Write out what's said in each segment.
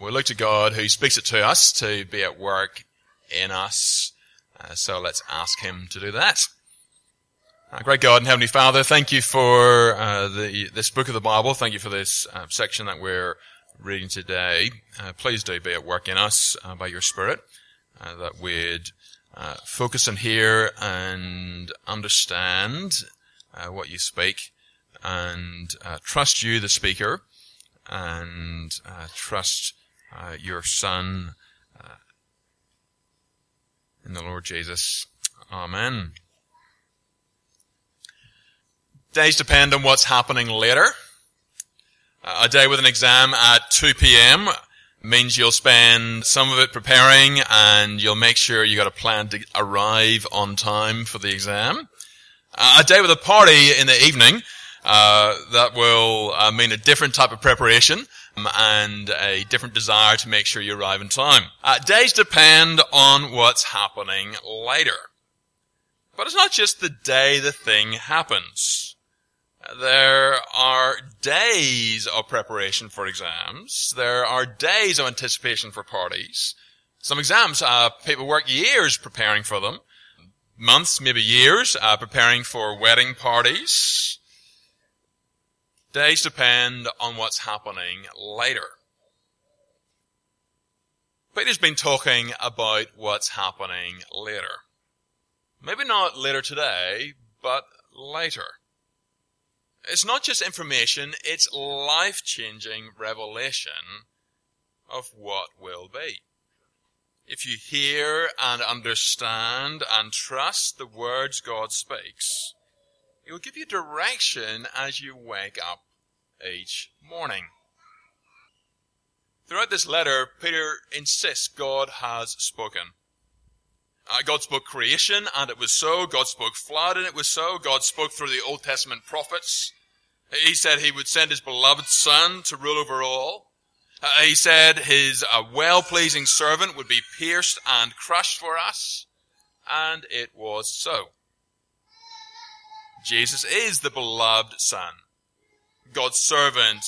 We look to God who speaks it to us to be at work in us. Uh, so let's ask Him to do that. Uh, great God and Heavenly Father, thank you for uh, the, this book of the Bible. Thank you for this uh, section that we're reading today. Uh, please do be at work in us uh, by your Spirit, that we'd focus and hear and understand what you speak and trust you, the speaker, and trust uh, your Son, uh, in the Lord Jesus. Amen. Days depend on what's happening later. Uh, a day with an exam at 2 p.m. means you'll spend some of it preparing and you'll make sure you got a plan to arrive on time for the exam. Uh, a day with a party in the evening, uh, that will uh, mean a different type of preparation and a different desire to make sure you arrive in time. Uh, days depend on what's happening later. But it's not just the day the thing happens. There are days of preparation for exams. There are days of anticipation for parties. Some exams, uh, people work years preparing for them. Months, maybe years, uh, preparing for wedding parties. Days depend on what's happening later. Peter's been talking about what's happening later. Maybe not later today, but later. It's not just information, it's life-changing revelation of what will be. If you hear and understand and trust the words God speaks, it will give you direction as you wake up each morning. Throughout this letter, Peter insists God has spoken. Uh, God spoke creation, and it was so. God spoke flood, and it was so. God spoke through the Old Testament prophets. He said he would send his beloved son to rule over all. Uh, he said his uh, well-pleasing servant would be pierced and crushed for us, and it was so. Jesus is the beloved Son, God's servant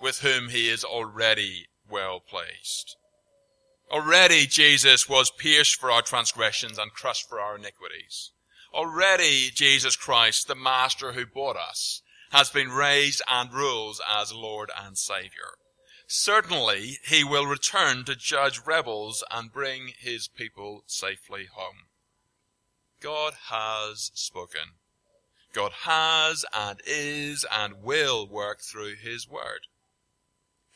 with whom he is already well placed. Already Jesus was pierced for our transgressions and crushed for our iniquities. Already Jesus Christ, the Master who bought us, has been raised and rules as Lord and Saviour. Certainly he will return to judge rebels and bring his people safely home. God has spoken. God has and is and will work through His Word.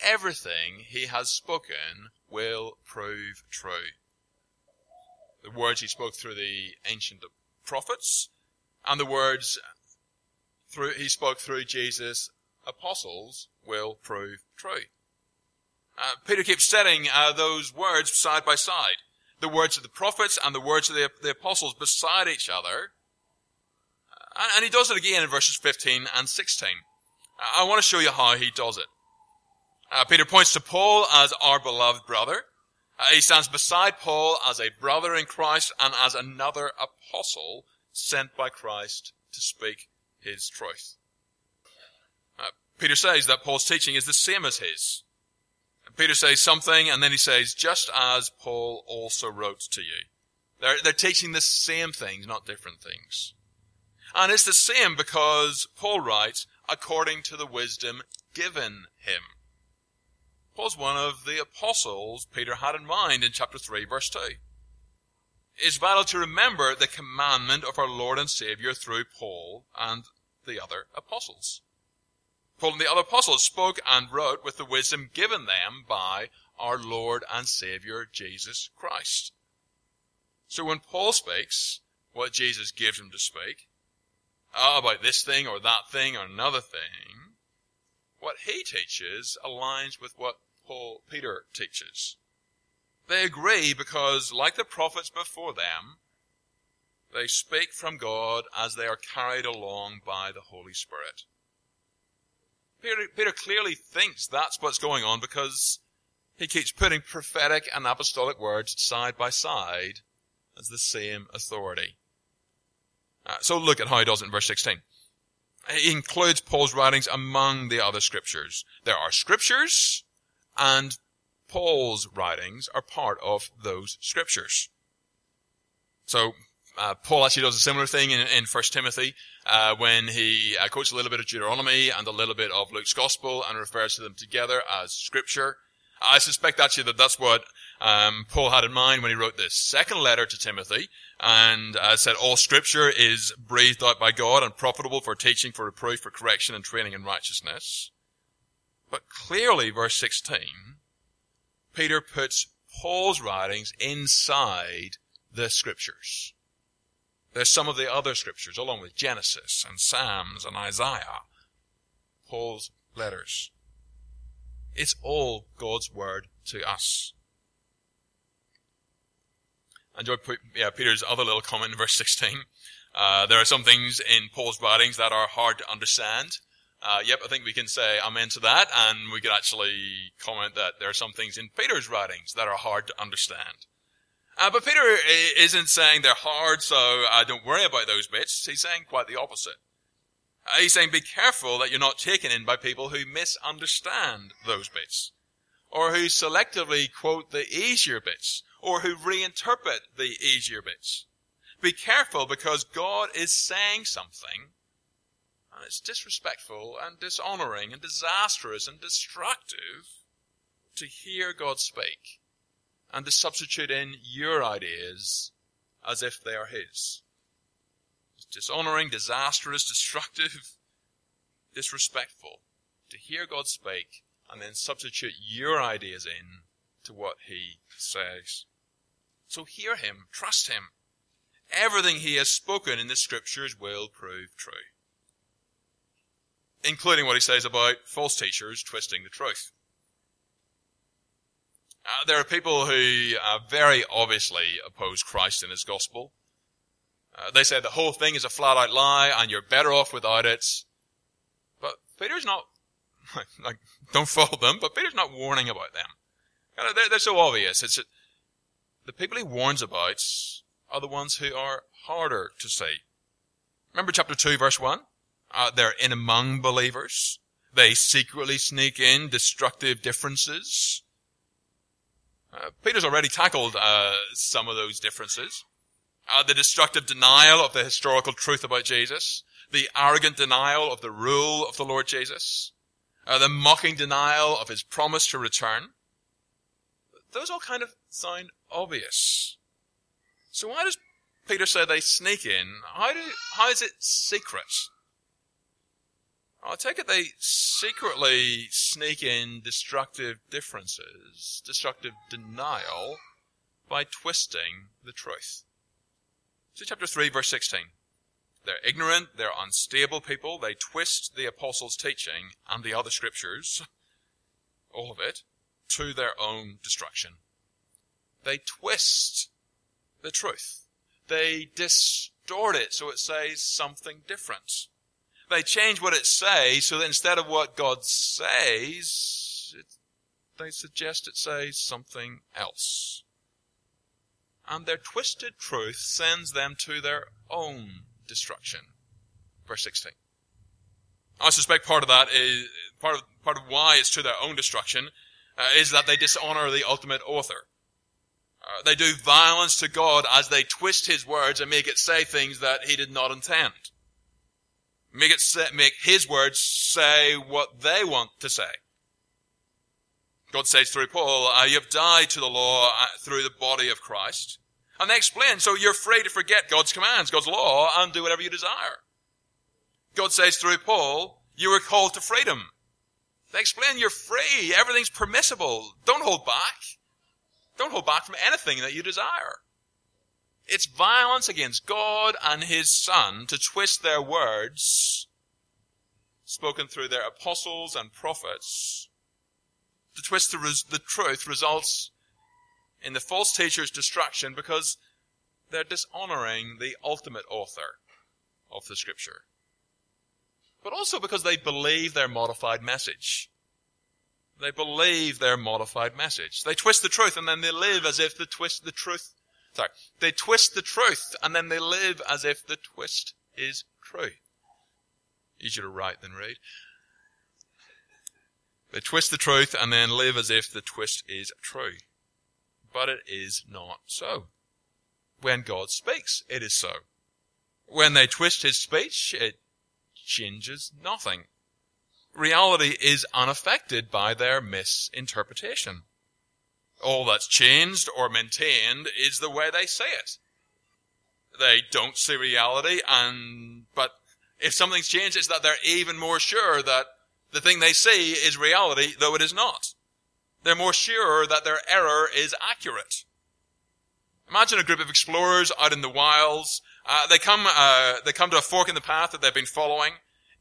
Everything He has spoken will prove true. The words He spoke through the ancient prophets and the words through, He spoke through Jesus' apostles will prove true. Uh, Peter keeps setting uh, those words side by side. The words of the prophets and the words of the, the apostles beside each other and he does it again in verses 15 and 16. I want to show you how he does it. Uh, Peter points to Paul as our beloved brother. Uh, he stands beside Paul as a brother in Christ and as another apostle sent by Christ to speak his truth. Uh, Peter says that Paul's teaching is the same as his. Peter says something and then he says, just as Paul also wrote to you. They're, they're teaching the same things, not different things. And it's the same because Paul writes, according to the wisdom given him. Paul's one of the apostles Peter had in mind in chapter 3 verse 2. It's vital to remember the commandment of our Lord and Savior through Paul and the other apostles. Paul and the other apostles spoke and wrote with the wisdom given them by our Lord and Savior Jesus Christ. So when Paul speaks, what Jesus gives him to speak, Ah, oh, about this thing or that thing or another thing. What he teaches aligns with what Paul Peter teaches. They agree because, like the prophets before them, they speak from God as they are carried along by the Holy Spirit. Peter, Peter clearly thinks that's what's going on because he keeps putting prophetic and apostolic words side by side as the same authority. Uh, so look at how he does it in verse 16. He includes Paul's writings among the other scriptures. There are scriptures, and Paul's writings are part of those scriptures. So uh, Paul actually does a similar thing in, in 1 Timothy uh, when he uh, quotes a little bit of Deuteronomy and a little bit of Luke's Gospel and refers to them together as Scripture. I suspect actually that that's what um, Paul had in mind when he wrote this second letter to Timothy and uh, said all Scripture is breathed out by God and profitable for teaching, for reproof, for correction, and training in righteousness. But clearly, verse 16, Peter puts Paul's writings inside the Scriptures. There's some of the other scriptures, along with Genesis and Psalms and Isaiah, Paul's letters. It's all God's word to us. I enjoy yeah, Peter's other little comment in verse 16. Uh, there are some things in Paul's writings that are hard to understand. Uh, yep, I think we can say amen to that, and we could actually comment that there are some things in Peter's writings that are hard to understand. Uh, but Peter isn't saying they're hard, so uh, don't worry about those bits. He's saying quite the opposite. Uh, he's saying be careful that you're not taken in by people who misunderstand those bits, or who selectively quote the easier bits, or who reinterpret the easier bits. Be careful because God is saying something, and it's disrespectful and dishonoring and disastrous and destructive to hear God speak and to substitute in your ideas as if they are his. It's dishonoring, disastrous, destructive, disrespectful to hear God speak and then substitute your ideas in to what he says. So hear him, trust him. Everything he has spoken in the scriptures will prove true. Including what he says about false teachers twisting the truth. Uh, there are people who uh, very obviously oppose Christ and his gospel. Uh, they say the whole thing is a flat out lie and you're better off without it. But Peter's not, like, don't follow them, but Peter's not warning about them. They're, they're, so obvious. It's, the people he warns about are the ones who are harder to see. Remember chapter 2 verse 1? Uh, they're in among believers. They secretly sneak in destructive differences. Uh, Peter's already tackled uh, some of those differences. Uh, the destructive denial of the historical truth about Jesus, the arrogant denial of the rule of the Lord Jesus, uh, the mocking denial of his promise to return. Those all kind of sound obvious. So why does Peter say they sneak in? How, do, how is it secret? I take it they secretly sneak in destructive differences, destructive denial, by twisting the truth. See chapter 3 verse 16. They're ignorant, they're unstable people, they twist the apostles' teaching and the other scriptures, all of it, to their own destruction. They twist the truth. They distort it so it says something different they change what it says so that instead of what God says, it, they suggest it says something else. And their twisted truth sends them to their own destruction. Verse 16. I suspect part of that is, part of, part of why it's to their own destruction, uh, is that they dishonor the ultimate author. Uh, they do violence to God as they twist His words and make it say things that He did not intend. Make it say, make his words say what they want to say. God says through Paul, uh, you have died to the law uh, through the body of Christ. And they explain, so you're free to forget God's commands, God's law, and do whatever you desire. God says through Paul, you were called to freedom. They explain you're free, everything's permissible. Don't hold back. Don't hold back from anything that you desire. It's violence against God and His Son to twist their words, spoken through their apostles and prophets. To twist the, res- the truth results in the false teacher's destruction because they're dishonoring the ultimate author of the scripture. But also because they believe their modified message. They believe their modified message. They twist the truth and then they live as if the twist, the truth Sorry. They twist the truth and then they live as if the twist is true. Easier to write than read. They twist the truth and then live as if the twist is true. But it is not so. When God speaks, it is so. When they twist his speech, it changes nothing. Reality is unaffected by their misinterpretation. All that's changed or maintained is the way they say it. They don't see reality and, but if something's changed, it's that they're even more sure that the thing they see is reality, though it is not. They're more sure that their error is accurate. Imagine a group of explorers out in the wilds. Uh, they come, uh, they come to a fork in the path that they've been following.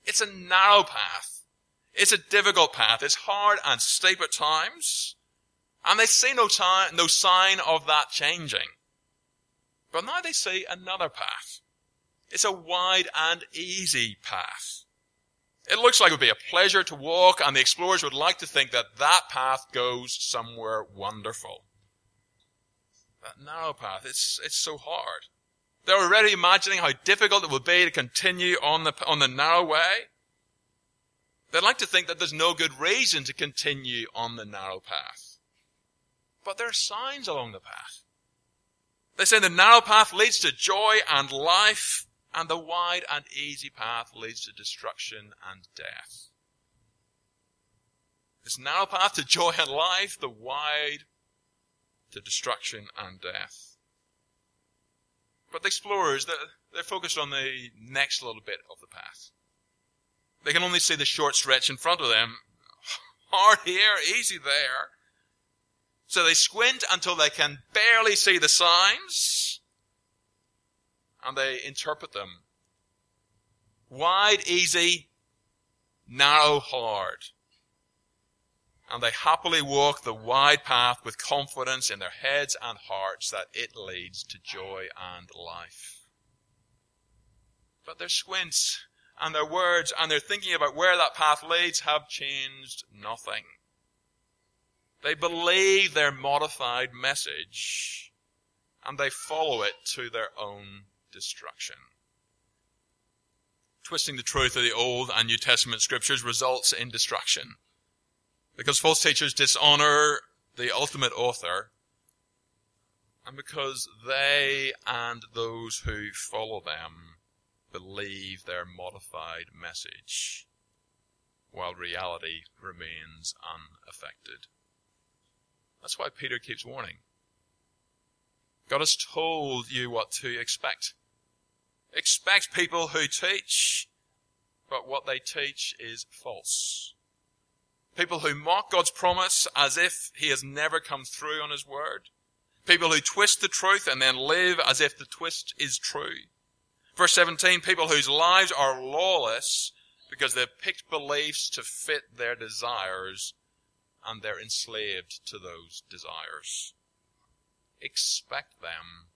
It's a narrow path. It's a difficult path. It's hard and steep at times. And they see no time, no sign of that changing. But now they see another path. It's a wide and easy path. It looks like it would be a pleasure to walk, and the explorers would like to think that that path goes somewhere wonderful. That narrow path, it's, it's so hard. They're already imagining how difficult it will be to continue on the, on the narrow way. They'd like to think that there's no good reason to continue on the narrow path. But there are signs along the path. They say the narrow path leads to joy and life, and the wide and easy path leads to destruction and death. This narrow path to joy and life, the wide to destruction and death. But the explorers, they're, they're focused on the next little bit of the path. They can only see the short stretch in front of them. Hard here, easy there. So they squint until they can barely see the signs and they interpret them. Wide, easy, narrow, hard. And they happily walk the wide path with confidence in their heads and hearts that it leads to joy and life. But their squints and their words and their thinking about where that path leads have changed nothing. They believe their modified message and they follow it to their own destruction. Twisting the truth of the Old and New Testament scriptures results in destruction. Because false teachers dishonor the ultimate author, and because they and those who follow them believe their modified message, while reality remains unaffected. That's why Peter keeps warning. God has told you what to expect. Expect people who teach, but what they teach is false. People who mock God's promise as if He has never come through on His word. People who twist the truth and then live as if the twist is true. Verse 17, people whose lives are lawless because they've picked beliefs to fit their desires and they're enslaved to those desires. Expect them,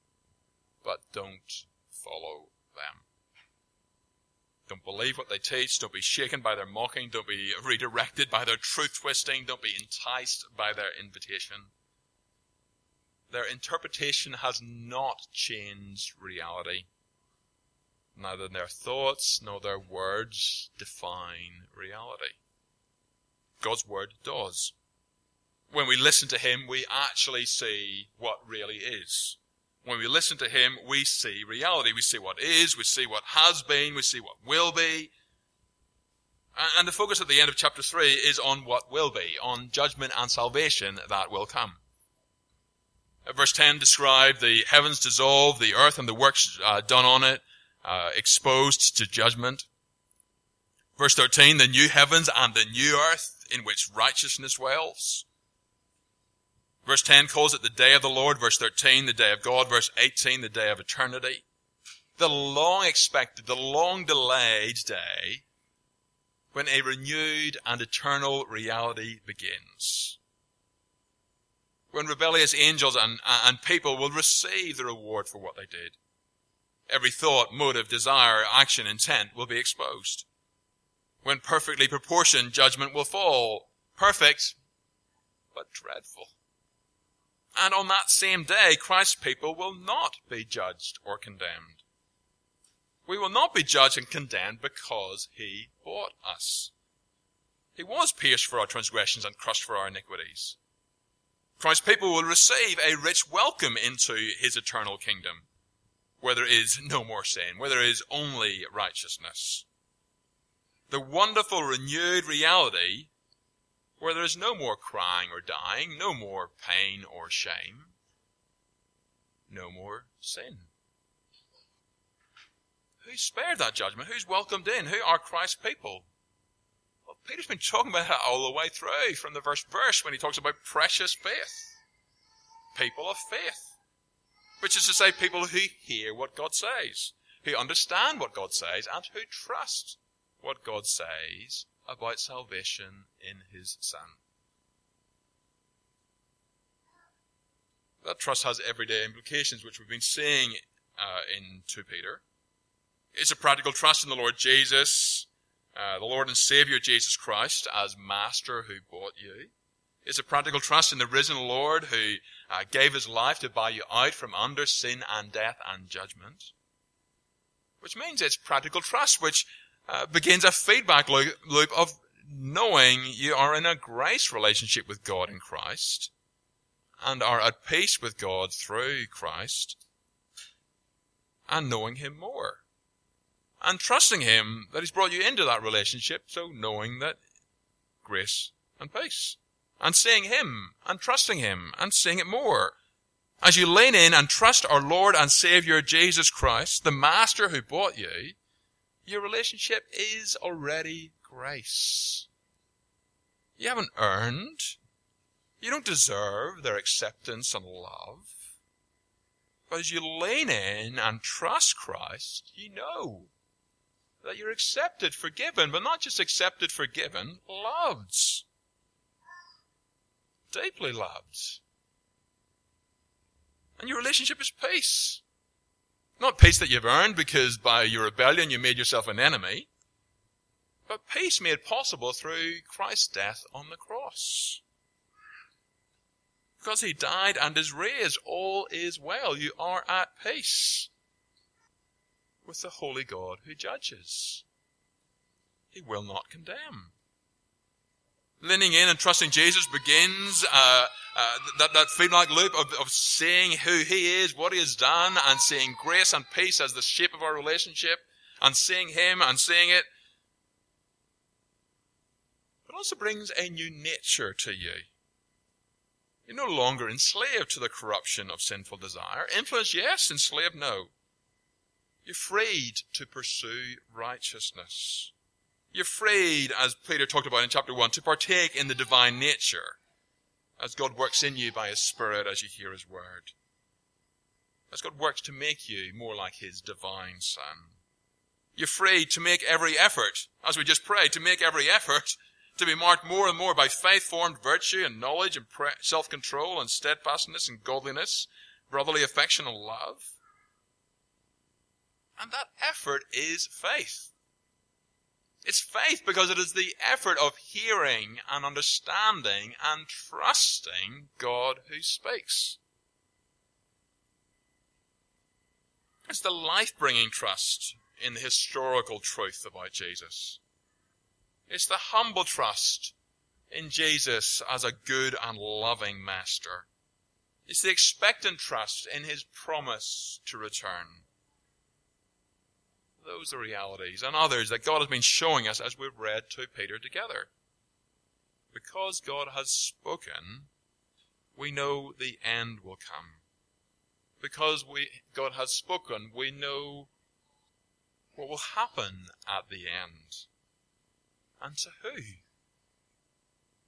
but don't follow them. Don't believe what they teach. Don't be shaken by their mocking. Don't be redirected by their truth twisting. Don't be enticed by their invitation. Their interpretation has not changed reality. Neither their thoughts nor their words define reality. God's word does. When we listen to Him, we actually see what really is. When we listen to him, we see reality. We see what is, we see what has been, we see what will be. And the focus at the end of chapter 3 is on what will be, on judgment and salvation that will come. Verse 10 described the heavens dissolved, the earth and the works uh, done on it, uh, exposed to judgment. Verse 13, the new heavens and the new earth in which righteousness dwells. Verse 10 calls it the day of the Lord. Verse 13, the day of God. Verse 18, the day of eternity. The long expected, the long delayed day when a renewed and eternal reality begins. When rebellious angels and, and people will receive the reward for what they did. Every thought, motive, desire, action, intent will be exposed. When perfectly proportioned judgment will fall. Perfect, but dreadful. And on that same day, Christ's people will not be judged or condemned. We will not be judged and condemned because he bought us. He was pierced for our transgressions and crushed for our iniquities. Christ's people will receive a rich welcome into his eternal kingdom, where there is no more sin, where there is only righteousness. The wonderful renewed reality where there is no more crying or dying, no more pain or shame, no more sin. Who's spared that judgment? Who's welcomed in? Who are Christ's people? Well, Peter's been talking about that all the way through from the first verse when he talks about precious faith. People of faith. Which is to say, people who hear what God says, who understand what God says, and who trust what God says about salvation in His Son. That trust has everyday implications, which we've been seeing uh, in 2 Peter. It's a practical trust in the Lord Jesus, uh, the Lord and Savior Jesus Christ as Master who bought you. It's a practical trust in the risen Lord who uh, gave his life to buy you out from under sin and death and judgment. Which means it's practical trust, which uh, begins a feedback loop of knowing you are in a grace relationship with God in Christ and are at peace with God through Christ and knowing Him more and trusting Him that He's brought you into that relationship. So knowing that grace and peace and seeing Him and trusting Him and seeing it more. As you lean in and trust our Lord and Savior Jesus Christ, the Master who bought you, your relationship is already grace. You haven't earned. You don't deserve their acceptance and love. But as you lean in and trust Christ, you know that you're accepted, forgiven, but not just accepted, forgiven, loved. Deeply loved. And your relationship is peace. Not peace that you've earned because by your rebellion you made yourself an enemy, but peace made possible through Christ's death on the cross. Because he died and is raised, all is well. You are at peace with the holy God who judges. He will not condemn. Leaning in and trusting Jesus begins uh, uh, that, that feedback loop of, of seeing who He is, what He has done, and seeing grace and peace as the shape of our relationship, and seeing Him and seeing it. It also brings a new nature to you. You're no longer enslaved to the corruption of sinful desire. Influence, yes. Enslaved, no. You're freed to pursue righteousness. You're freed, as Peter talked about in chapter 1, to partake in the divine nature as God works in you by His Spirit as you hear His word. As God works to make you more like His divine Son. You're afraid to make every effort, as we just prayed, to make every effort to be marked more and more by faith-formed virtue and knowledge and self-control and steadfastness and godliness, brotherly affection and love. And that effort is faith. It's faith because it is the effort of hearing and understanding and trusting God who speaks. It's the life-bringing trust in the historical truth about Jesus. It's the humble trust in Jesus as a good and loving master. It's the expectant trust in his promise to return. Those are realities and others that God has been showing us as we've read 2 Peter together. Because God has spoken, we know the end will come. Because we, God has spoken, we know what will happen at the end. And to who?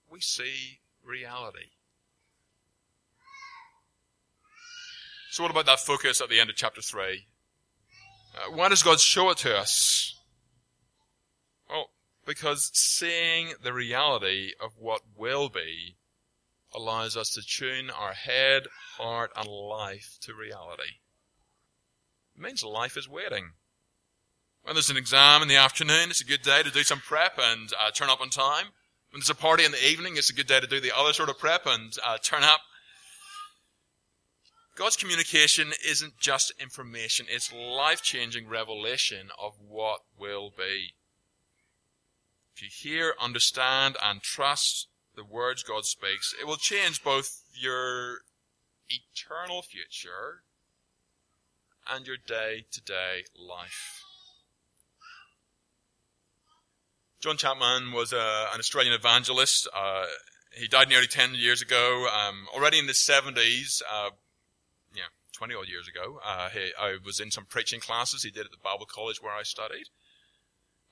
We see reality. So what about that focus at the end of chapter 3? Uh, why does God show it to us? Well, because seeing the reality of what will be allows us to tune our head, heart, and life to reality. It means life is waiting. When there's an exam in the afternoon, it's a good day to do some prep and uh, turn up on time. When there's a party in the evening, it's a good day to do the other sort of prep and uh, turn up God's communication isn't just information, it's life changing revelation of what will be. if you hear, understand, and trust the words God speaks, it will change both your eternal future and your day to day life. John Chapman was uh, an Australian evangelist. Uh, he died nearly 10 years ago. Um, already in the 70s, uh, 20 odd years ago, uh, he, I was in some preaching classes he did at the Bible College where I studied.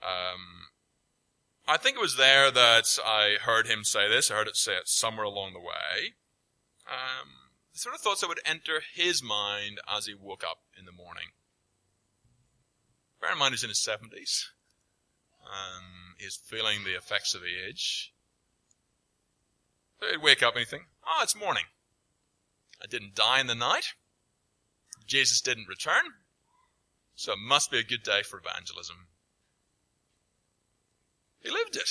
Um, I think it was there that I heard him say this. I heard it say it somewhere along the way. Um, the sort of thoughts that would enter his mind as he woke up in the morning. Bear in mind he's in his 70s. Um, he's feeling the effects of the age. So he'd wake up and he'd think, oh, it's morning. I didn't die in the night. Jesus didn't return. So it must be a good day for evangelism. He lived it.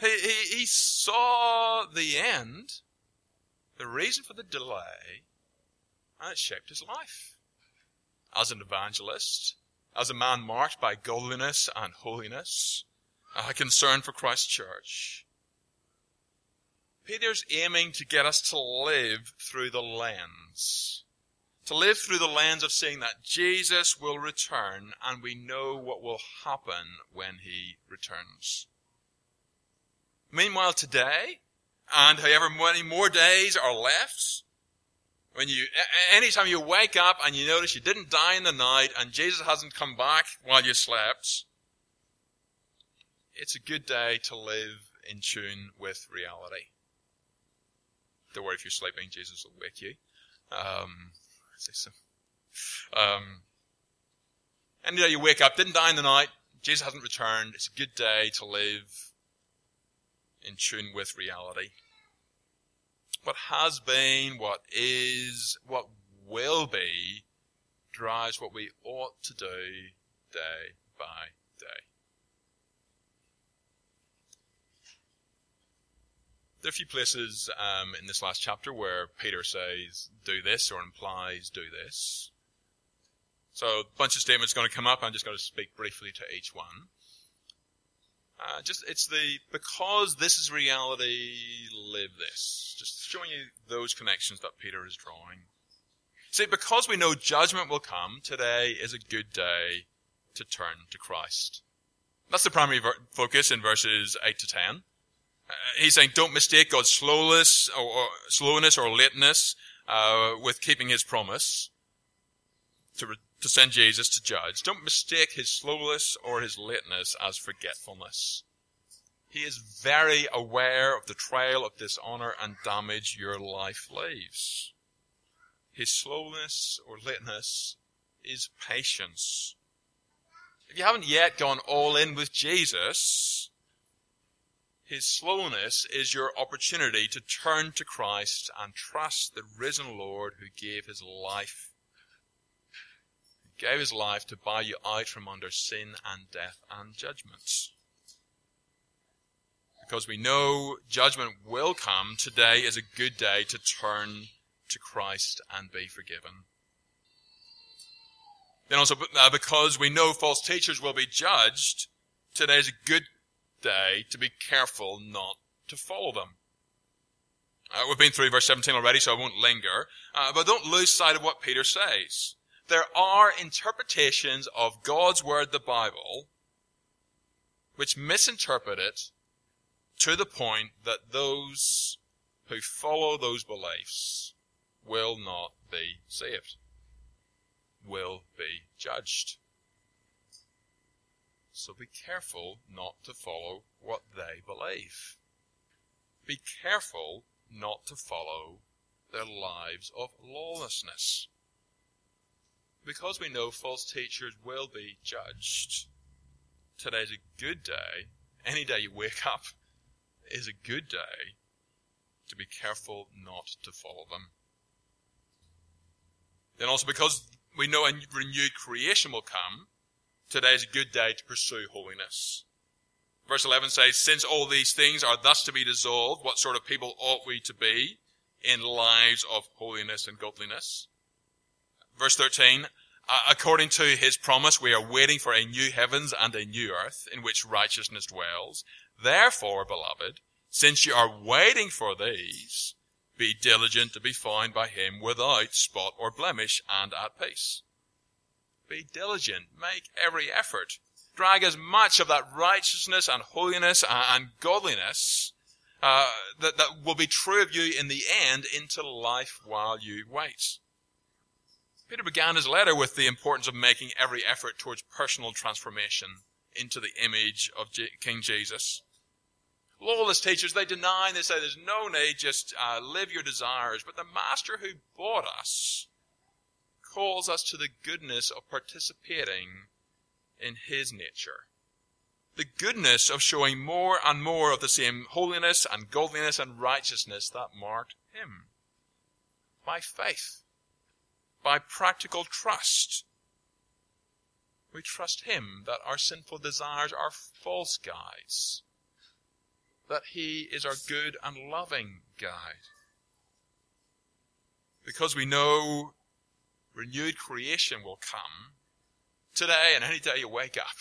He, he, he saw the end, the reason for the delay, and it shaped his life. As an evangelist, as a man marked by godliness and holiness, a concern for Christ's church, Peter's aiming to get us to live through the lens. To live through the lens of seeing that Jesus will return and we know what will happen when he returns. Meanwhile, today, and however many more days are left, when you, anytime you wake up and you notice you didn't die in the night and Jesus hasn't come back while you slept, it's a good day to live in tune with reality. Don't worry if you're sleeping, Jesus will wake you. Um, say so. Um, and you know, you wake up, didn't die in the night, Jesus hasn't returned. It's a good day to live in tune with reality. What has been, what is, what will be, drives what we ought to do day by day. There are a few places um, in this last chapter where Peter says, do this, or implies, do this. So a bunch of statements going to come up. I'm just going to speak briefly to each one. Uh, just it's the because this is reality, live this. Just showing you those connections that Peter is drawing. See, because we know judgment will come, today is a good day to turn to Christ. That's the primary ver- focus in verses 8 to 10. Uh, he's saying, don't mistake God's slowness or, or slowness or lateness uh, with keeping His promise to, re- to send Jesus to judge. Don't mistake His slowness or His lateness as forgetfulness. He is very aware of the trail of dishonor and damage your life leaves. His slowness or lateness is patience. If you haven't yet gone all in with Jesus, his slowness is your opportunity to turn to Christ and trust the risen Lord who gave his life, who gave his life to buy you out from under sin and death and judgments. Because we know judgment will come, today is a good day to turn to Christ and be forgiven. Then also, uh, because we know false teachers will be judged, today is a good day to be careful not to follow them. Uh, we've been through verse 17 already, so I won't linger. Uh, but don't lose sight of what Peter says. There are interpretations of God's Word, the Bible, which misinterpret it to the point that those who follow those beliefs will not be saved, will be judged. So be careful not to follow what they believe. Be careful not to follow their lives of lawlessness. Because we know false teachers will be judged, today's a good day. Any day you wake up is a good day to be careful not to follow them. Then also because we know a renewed creation will come, today is a good day to pursue holiness. Verse 11 says, Since all these things are thus to be dissolved, what sort of people ought we to be in lives of holiness and godliness? Verse 13, Uh, according to his promise, we are waiting for a new heavens and a new earth in which righteousness dwells. Therefore, beloved, since you are waiting for these, be diligent to be found by him without spot or blemish and at peace. Be diligent. Make every effort. Drag as much of that righteousness and holiness and godliness uh, that, that will be true of you in the end into life while you wait. Peter began his letter with the importance of making every effort towards personal transformation into the image of J- King Jesus. Lawless teachers, they deny and they say there's no need, just uh, live your desires. But the Master who bought us calls us to the goodness of participating in His nature. The goodness of showing more and more of the same holiness and godliness and righteousness that marked Him. By faith. By practical trust. We trust Him that our sinful desires are false guides that He is our good and loving guide. Because we know renewed creation will come, today and any day you wake up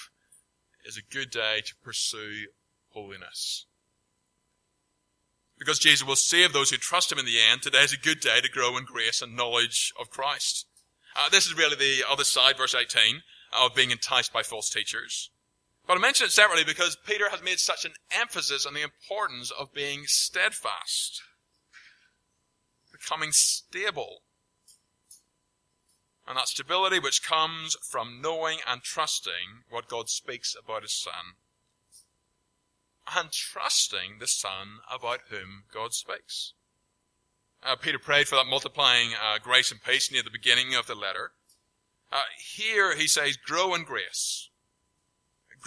is a good day to pursue holiness. Because Jesus will save those who trust Him in the end, today is a good day to grow in grace and knowledge of Christ. Uh, this is really the other side, verse 18, of being enticed by false teachers. But I mention it separately because Peter has made such an emphasis on the importance of being steadfast, becoming stable. And that stability which comes from knowing and trusting what God speaks about His Son. And trusting the Son about whom God speaks. Uh, Peter prayed for that multiplying uh, grace and peace near the beginning of the letter. Uh, here he says, grow in grace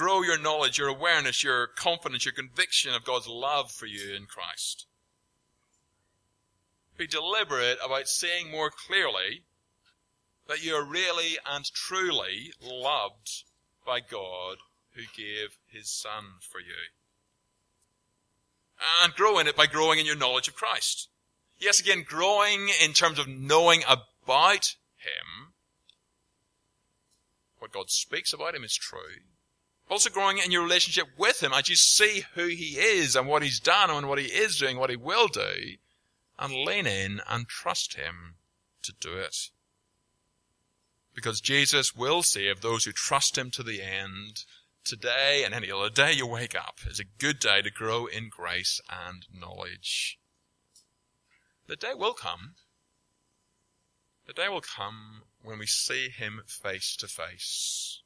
grow your knowledge, your awareness, your confidence, your conviction of God's love for you in Christ. Be deliberate about seeing more clearly that you are really and truly loved by God who gave his Son for you. And grow in it by growing in your knowledge of Christ. Yes, again, growing in terms of knowing about him. What God speaks about him is true also growing in your relationship with Him as you see who He is and what He's done and what He is doing, what He will do, and lean in and trust Him to do it. Because Jesus will save those who trust Him to the end. Today and any other day you wake up is a good day to grow in grace and knowledge. The day will come. The day will come when we see Him face to face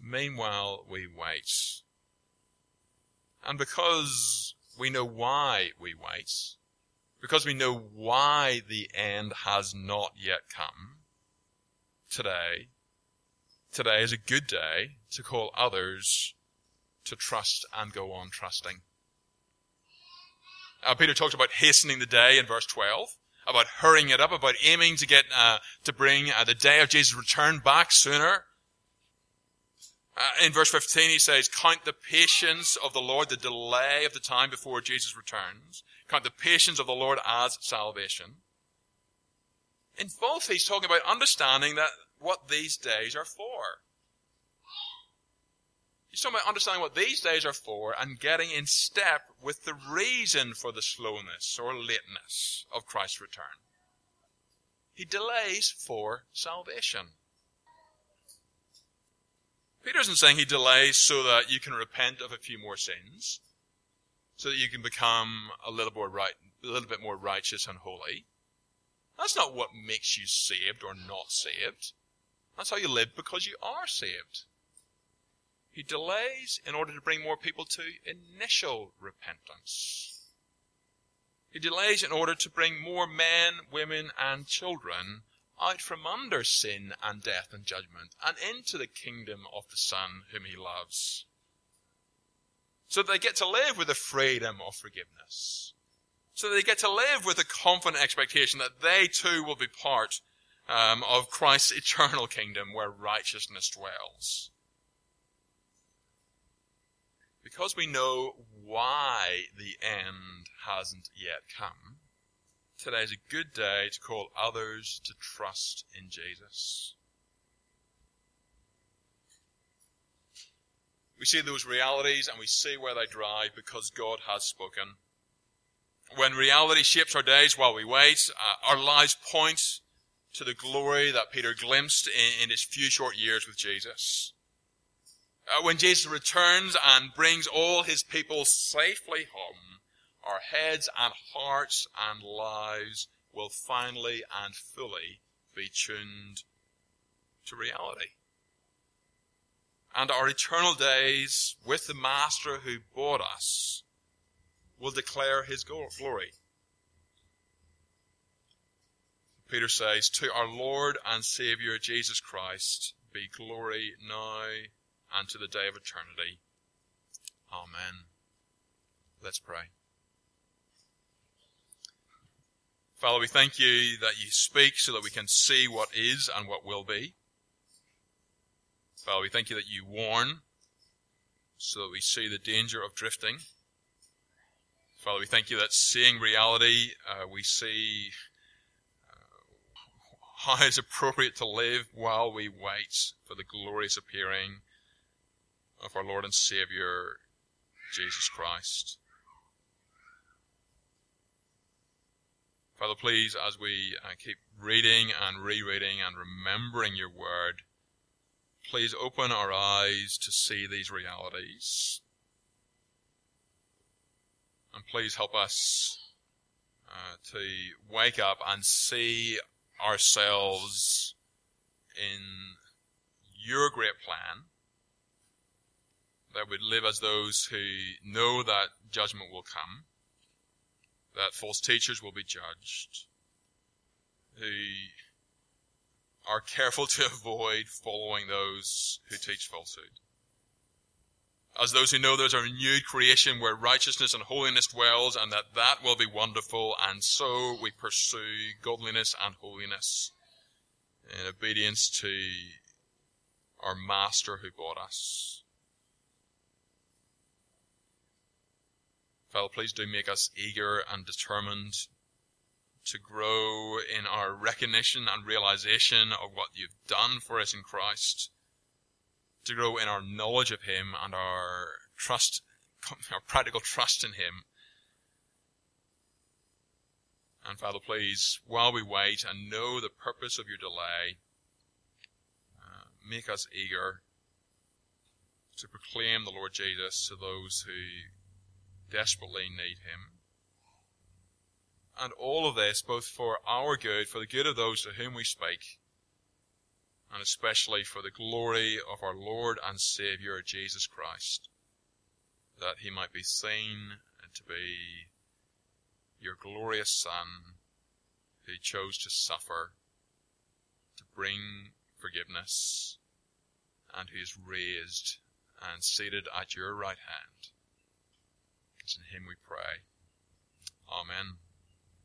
Meanwhile, we wait. And because we know why we wait, because we know why the end has not yet come, today, today is a good day to call others to trust and go on trusting. Uh, Peter talked about hastening the day in verse 12, about hurrying it up, about aiming to get, uh, to bring uh, the day of Jesus' return back sooner uh, in verse 15, he says, Count the patience of the Lord, the delay of the time before Jesus returns. Count the patience of the Lord as salvation. In both, he's talking about understanding that what these days are for. He's talking about understanding what these days are for and getting in step with the reason for the slowness or lateness of Christ's return. He delays for salvation. Peter isn't saying he delays so that you can repent of a few more sins, so that you can become a little more right, a little bit more righteous and holy. That's not what makes you saved or not saved. That's how you live because you are saved. He delays in order to bring more people to initial repentance. He delays in order to bring more men, women, and children out from under sin and death and judgment and into the kingdom of the Son whom he loves. So they get to live with the freedom of forgiveness. So they get to live with the confident expectation that they too will be part um, of Christ's eternal kingdom where righteousness dwells. Because we know why the end hasn't yet come, today is a good day to call others to trust in Jesus. We see those realities and we see where they drive because God has spoken. When reality shapes our days while we wait, uh, our lives point to the glory that Peter glimpsed in, in his few short years with Jesus. Uh, when Jesus returns and brings all his people safely home, our heads and hearts and lives will finally and fully be tuned to reality. And our eternal days with the Master who bought us will declare his glory. Peter says, To our Lord and Saviour Jesus Christ be glory now and to the day of eternity. Amen. Let's pray. Father, we thank you that you speak so that we can see what is and what will be. Father, we thank you that you warn so that we see the danger of drifting. Father, we thank you that seeing reality, uh, we see how it's appropriate to live while we wait for the glorious appearing of our Lord and Savior, Jesus Christ. Father, please, as we uh, keep reading and rereading and remembering your word, please open our eyes to see these realities. And please help us uh, to wake up and see ourselves in your great plan. That we live as those who know that judgment will come that false teachers will be judged, who are careful to avoid following those who teach falsehood. As those who know there's a renewed creation where righteousness and holiness dwells and that that will be wonderful and so we pursue godliness and holiness in obedience to our master who bought us. Father, please do make us eager and determined to grow in our recognition and realization of what you've done for us in Christ, to grow in our knowledge of Him and our trust, our practical trust in Him. And Father, please, while we wait and know the purpose of your delay, uh, make us eager to proclaim the Lord Jesus to those who desperately need Him. And all of this, both for our good, for the good of those to whom we speak, and especially for the glory of our Lord and Saviour Jesus Christ, that He might be seen and to be your glorious Son, who chose to suffer, to bring forgiveness, and who is raised and seated at your right hand. It's in Him we pray.